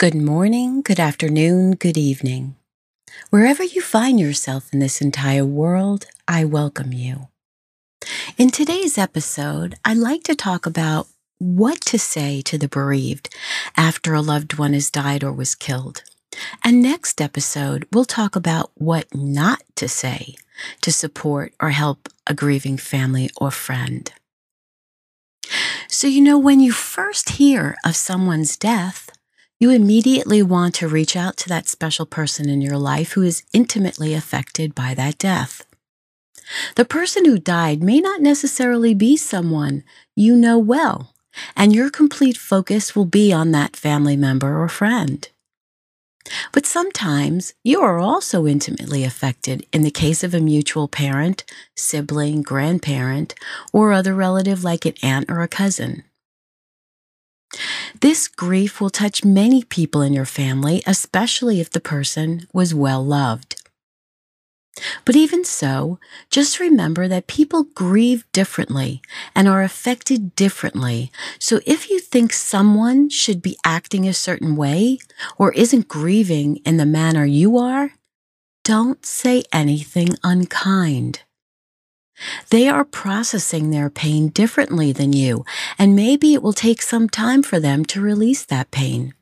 Good morning, good afternoon, good evening. Wherever you find yourself in this entire world, I welcome you. In today's episode, I'd like to talk about what to say to the bereaved after a loved one has died or was killed. And next episode, we'll talk about what not to say to support or help a grieving family or friend. So, you know, when you first hear of someone's death, you immediately want to reach out to that special person in your life who is intimately affected by that death. The person who died may not necessarily be someone you know well, and your complete focus will be on that family member or friend. But sometimes you are also intimately affected in the case of a mutual parent, sibling, grandparent, or other relative like an aunt or a cousin. This grief will touch many people in your family, especially if the person was well loved. But even so, just remember that people grieve differently and are affected differently. So if you think someone should be acting a certain way or isn't grieving in the manner you are, don't say anything unkind. They are processing their pain differently than you, and maybe it will take some time for them to release that pain.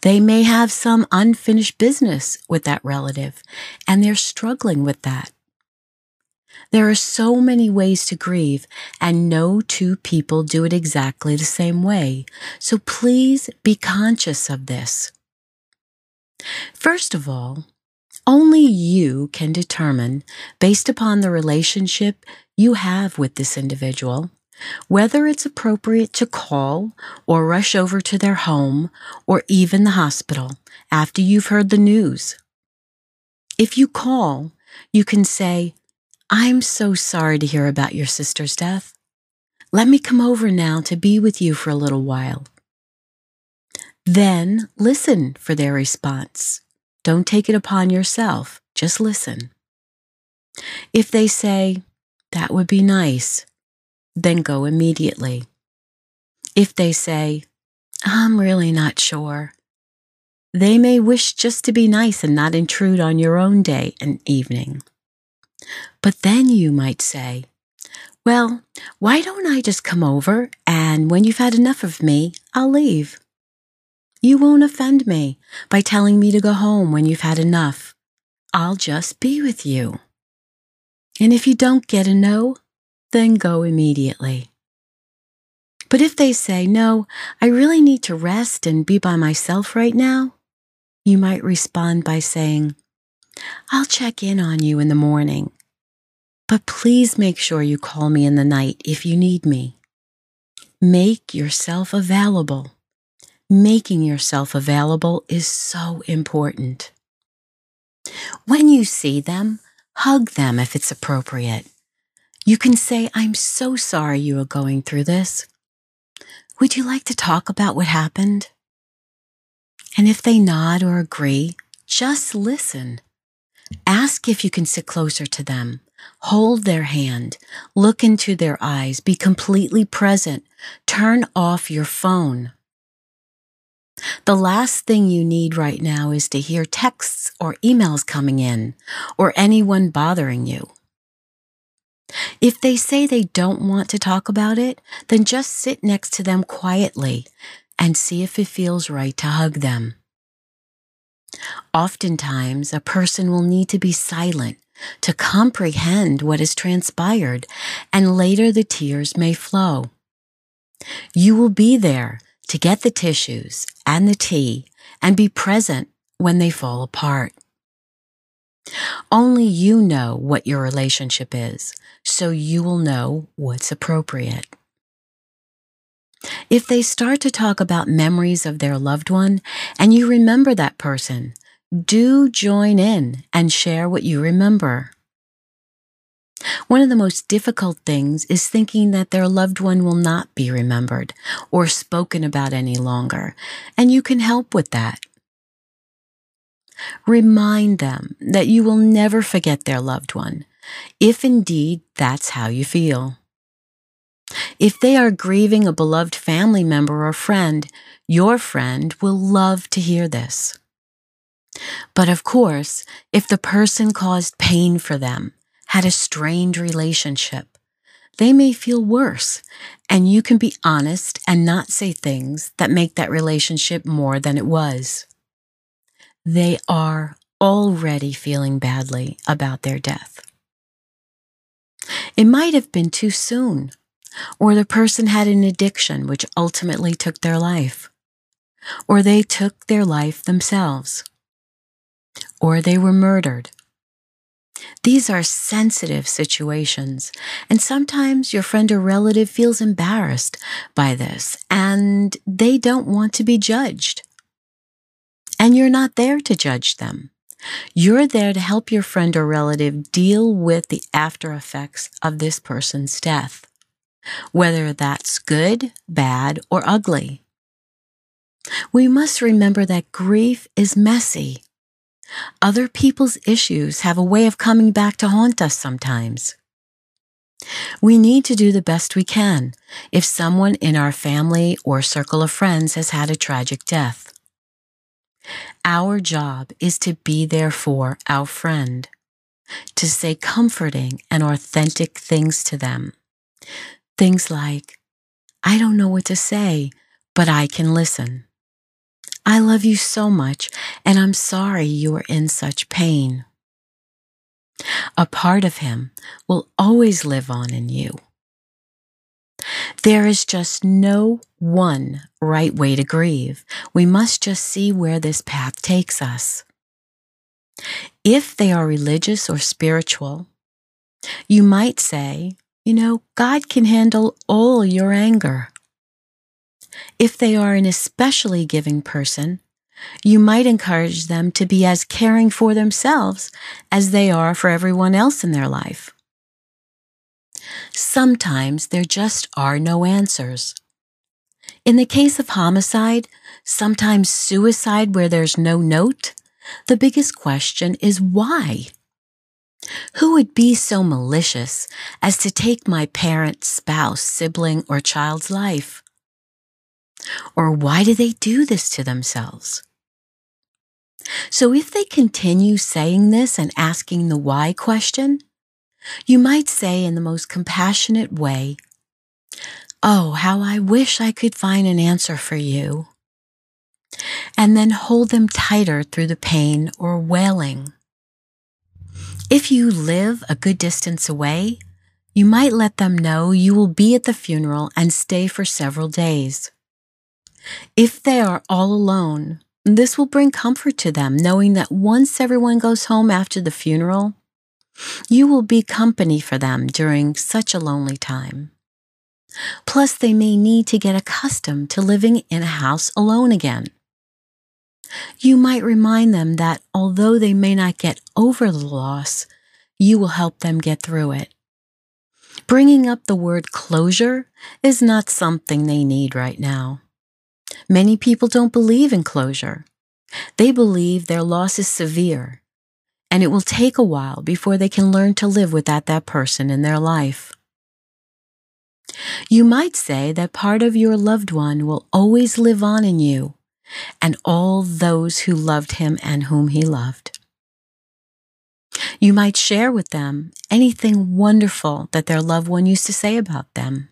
They may have some unfinished business with that relative, and they're struggling with that. There are so many ways to grieve, and no two people do it exactly the same way. So please be conscious of this. First of all, only you can determine, based upon the relationship you have with this individual, whether it's appropriate to call or rush over to their home or even the hospital after you've heard the news. If you call, you can say, I'm so sorry to hear about your sister's death. Let me come over now to be with you for a little while. Then listen for their response. Don't take it upon yourself. Just listen. If they say, that would be nice, then go immediately. If they say, I'm really not sure, they may wish just to be nice and not intrude on your own day and evening. But then you might say, Well, why don't I just come over and when you've had enough of me, I'll leave? You won't offend me by telling me to go home when you've had enough. I'll just be with you. And if you don't get a no, then go immediately. But if they say, no, I really need to rest and be by myself right now, you might respond by saying, I'll check in on you in the morning, but please make sure you call me in the night if you need me. Make yourself available making yourself available is so important. When you see them, hug them if it's appropriate. You can say, I'm so sorry you are going through this. Would you like to talk about what happened? And if they nod or agree, just listen. Ask if you can sit closer to them. Hold their hand. Look into their eyes. Be completely present. Turn off your phone. The last thing you need right now is to hear texts or emails coming in or anyone bothering you. If they say they don't want to talk about it, then just sit next to them quietly and see if it feels right to hug them. Oftentimes, a person will need to be silent to comprehend what has transpired, and later the tears may flow. You will be there to get the tissues and the tea and be present when they fall apart. Only you know what your relationship is, so you will know what's appropriate. If they start to talk about memories of their loved one and you remember that person, do join in and share what you remember. One of the most difficult things is thinking that their loved one will not be remembered or spoken about any longer, and you can help with that. Remind them that you will never forget their loved one, if indeed that's how you feel. If they are grieving a beloved family member or friend, your friend will love to hear this. But of course, if the person caused pain for them, had a strained relationship, they may feel worse, and you can be honest and not say things that make that relationship more than it was. They are already feeling badly about their death. It might have been too soon, or the person had an addiction which ultimately took their life, or they took their life themselves, or they were murdered. These are sensitive situations, and sometimes your friend or relative feels embarrassed by this and they don't want to be judged. And you're not there to judge them. You're there to help your friend or relative deal with the after effects of this person's death, whether that's good, bad, or ugly. We must remember that grief is messy other people's issues have a way of coming back to haunt us sometimes. We need to do the best we can if someone in our family or circle of friends has had a tragic death. Our job is to be there for our friend, to say comforting and authentic things to them. Things like, I don't know what to say, but I can listen. I love you so much, and I'm sorry you are in such pain. A part of him will always live on in you. There is just no one right way to grieve. We must just see where this path takes us. If they are religious or spiritual, you might say, you know, God can handle all your anger. If they are an especially giving person, you might encourage them to be as caring for themselves as they are for everyone else in their life. Sometimes there just are no answers. In the case of homicide, sometimes suicide where there's no note, the biggest question is why? Who would be so malicious as to take my parent, spouse, sibling, or child's life? Or why do they do this to themselves? So if they continue saying this and asking the why question, you might say in the most compassionate way, Oh, how I wish I could find an answer for you. And then hold them tighter through the pain or wailing. If you live a good distance away, you might let them know you will be at the funeral and stay for several days. If they are all alone, this will bring comfort to them, knowing that once everyone goes home after the funeral, you will be company for them during such a lonely time. Plus, they may need to get accustomed to living in a house alone again. You might remind them that although they may not get over the loss, you will help them get through it. Bringing up the word closure is not something they need right now. Many people don't believe in closure. They believe their loss is severe, and it will take a while before they can learn to live without that person in their life. You might say that part of your loved one will always live on in you and all those who loved him and whom he loved. You might share with them anything wonderful that their loved one used to say about them.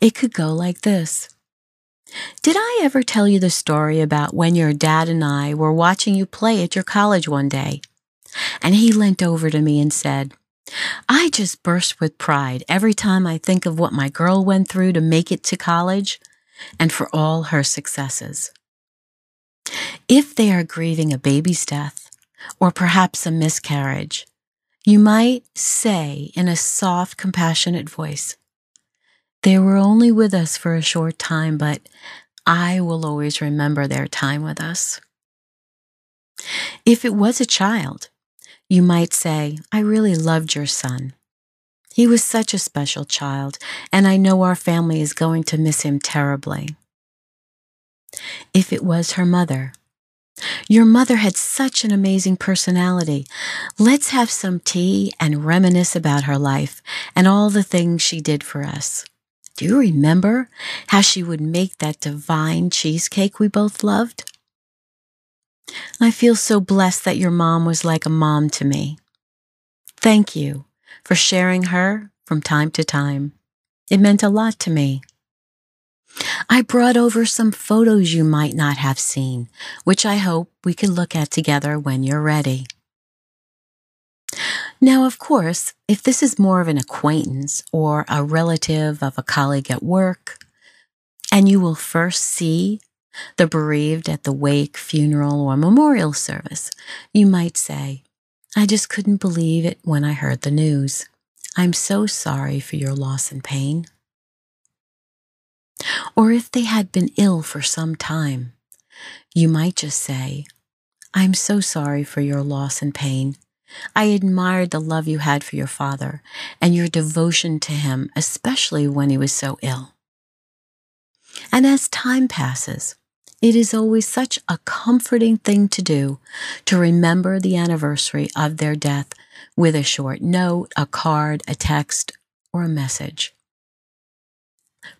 It could go like this. Did I ever tell you the story about when your dad and I were watching you play at your college one day? And he leant over to me and said, I just burst with pride every time I think of what my girl went through to make it to college and for all her successes. If they are grieving a baby's death, or perhaps a miscarriage, you might say in a soft, compassionate voice, They were only with us for a short time, but I will always remember their time with us. If it was a child, you might say, I really loved your son. He was such a special child, and I know our family is going to miss him terribly. If it was her mother, your mother had such an amazing personality. Let's have some tea and reminisce about her life and all the things she did for us. Do you remember how she would make that divine cheesecake we both loved? I feel so blessed that your mom was like a mom to me. Thank you for sharing her from time to time. It meant a lot to me. I brought over some photos you might not have seen, which I hope we can look at together when you're ready. Now, of course, if this is more of an acquaintance or a relative of a colleague at work, and you will first see the bereaved at the wake, funeral, or memorial service, you might say, I just couldn't believe it when I heard the news. I'm so sorry for your loss and pain. Or if they had been ill for some time, you might just say, I'm so sorry for your loss and pain. I admired the love you had for your father and your devotion to him, especially when he was so ill. And as time passes, it is always such a comforting thing to do to remember the anniversary of their death with a short note, a card, a text, or a message.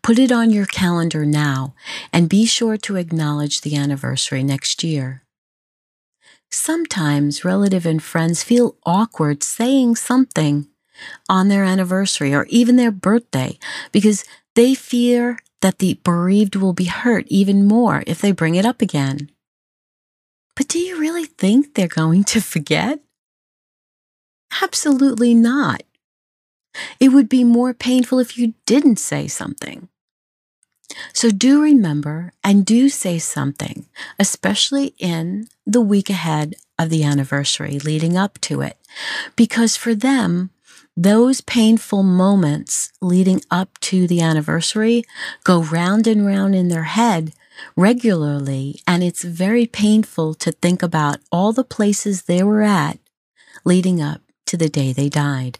Put it on your calendar now and be sure to acknowledge the anniversary next year. Sometimes relatives and friends feel awkward saying something on their anniversary or even their birthday because they fear that the bereaved will be hurt even more if they bring it up again. But do you really think they're going to forget? Absolutely not. It would be more painful if you didn't say something. So do remember and do say something, especially in the week ahead of the anniversary leading up to it, because for them, those painful moments leading up to the anniversary go round and round in their head regularly, and it's very painful to think about all the places they were at leading up to the day they died.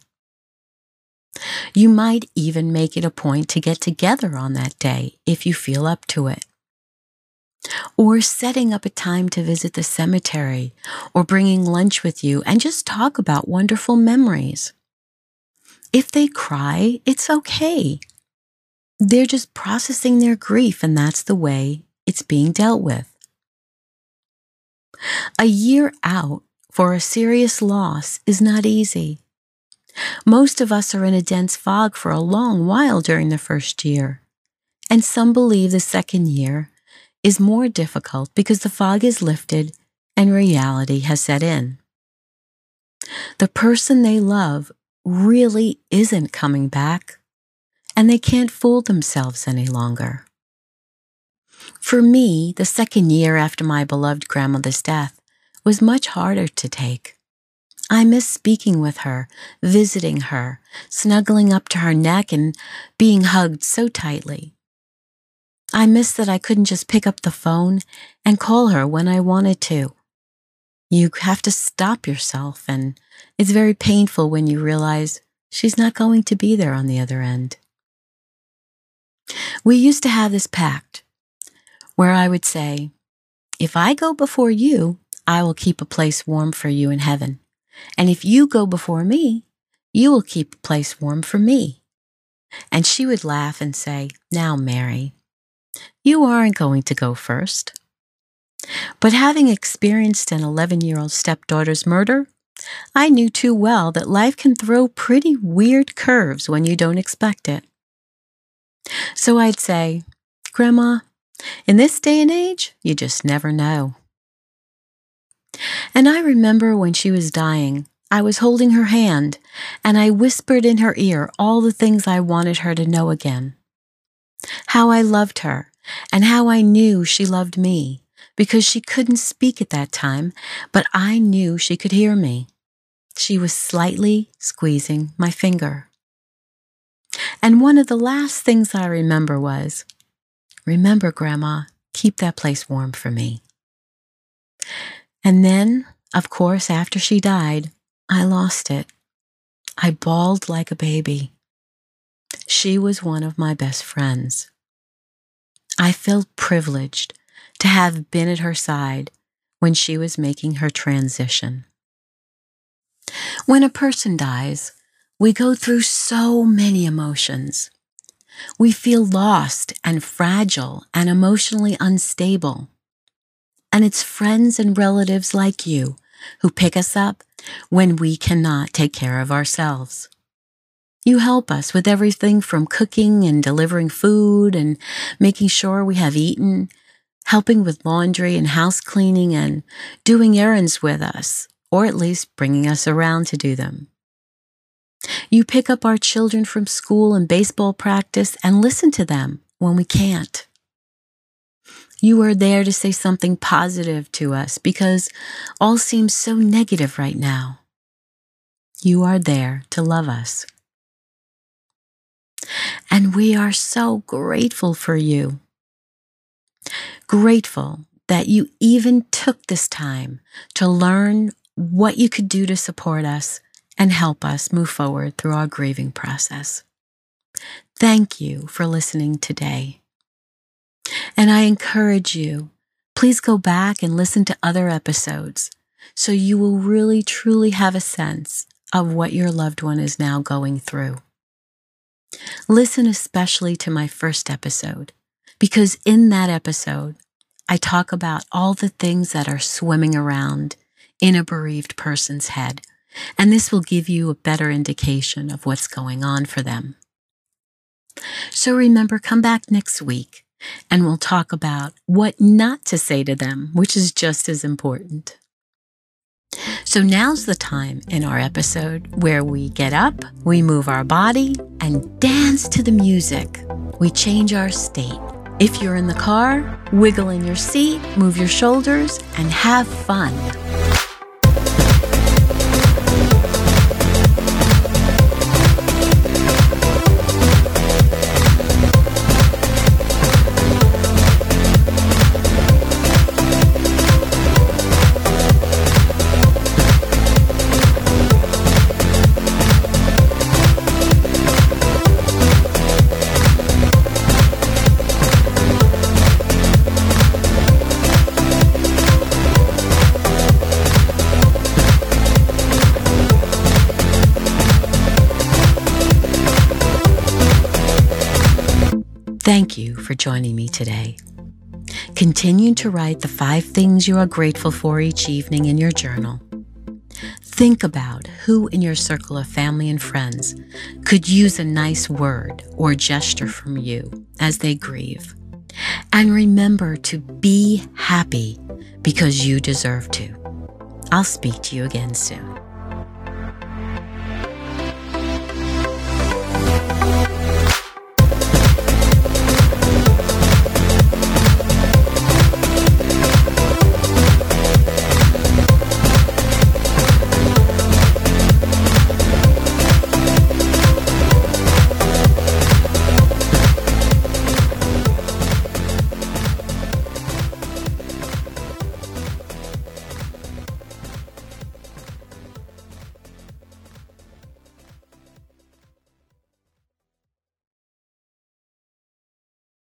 You might even make it a point to get together on that day if you feel up to it. Or setting up a time to visit the cemetery or bringing lunch with you and just talk about wonderful memories. If they cry, it's okay. They're just processing their grief, and that's the way it's being dealt with. A year out for a serious loss is not easy. Most of us are in a dense fog for a long while during the first year, and some believe the second year is more difficult because the fog is lifted and reality has set in. The person they love really isn't coming back, and they can't fool themselves any longer. For me, the second year after my beloved grandmother's death was much harder to take. I miss speaking with her, visiting her, snuggling up to her neck and being hugged so tightly. I miss that I couldn't just pick up the phone and call her when I wanted to. You have to stop yourself, and it's very painful when you realize she's not going to be there on the other end. We used to have this pact where I would say, If I go before you, I will keep a place warm for you in heaven. And if you go before me, you will keep a place warm for me. And she would laugh and say, Now, Mary, you aren't going to go first. But having experienced an 11 year old stepdaughter's murder, I knew too well that life can throw pretty weird curves when you don't expect it. So I'd say, Grandma, in this day and age, you just never know. And I remember when she was dying, I was holding her hand, and I whispered in her ear all the things I wanted her to know again. How I loved her, and how I knew she loved me, because she couldn't speak at that time, but I knew she could hear me. She was slightly squeezing my finger. And one of the last things I remember was, Remember, Grandma, keep that place warm for me. And then, of course, after she died, I lost it. I bawled like a baby. She was one of my best friends. I felt privileged to have been at her side when she was making her transition. When a person dies, we go through so many emotions. We feel lost and fragile and emotionally unstable. And it's friends and relatives like you who pick us up when we cannot take care of ourselves. You help us with everything from cooking and delivering food and making sure we have eaten, helping with laundry and house cleaning and doing errands with us, or at least bringing us around to do them. You pick up our children from school and baseball practice and listen to them when we can't. You are there to say something positive to us because all seems so negative right now. You are there to love us. And we are so grateful for you. Grateful that you even took this time to learn what you could do to support us and help us move forward through our grieving process. Thank you for listening today. And I encourage you, please go back and listen to other episodes so you will really truly have a sense of what your loved one is now going through. Listen especially to my first episode, because in that episode, I talk about all the things that are swimming around in a bereaved person's head, and this will give you a better indication of what's going on for them. So remember, come back next week and we'll talk about what not to say to them, which is just as important. So now's the time in our episode where we get up, we move our body, and dance to the music. We change our state. If you're in the car, wiggle in your seat, move your shoulders, and have fun. For joining me today. Continue to write the five things you are grateful for each evening in your journal. Think about who in your circle of family and friends could use a nice word or gesture from you as they grieve. And remember to be happy because you deserve to. I'll speak to you again soon.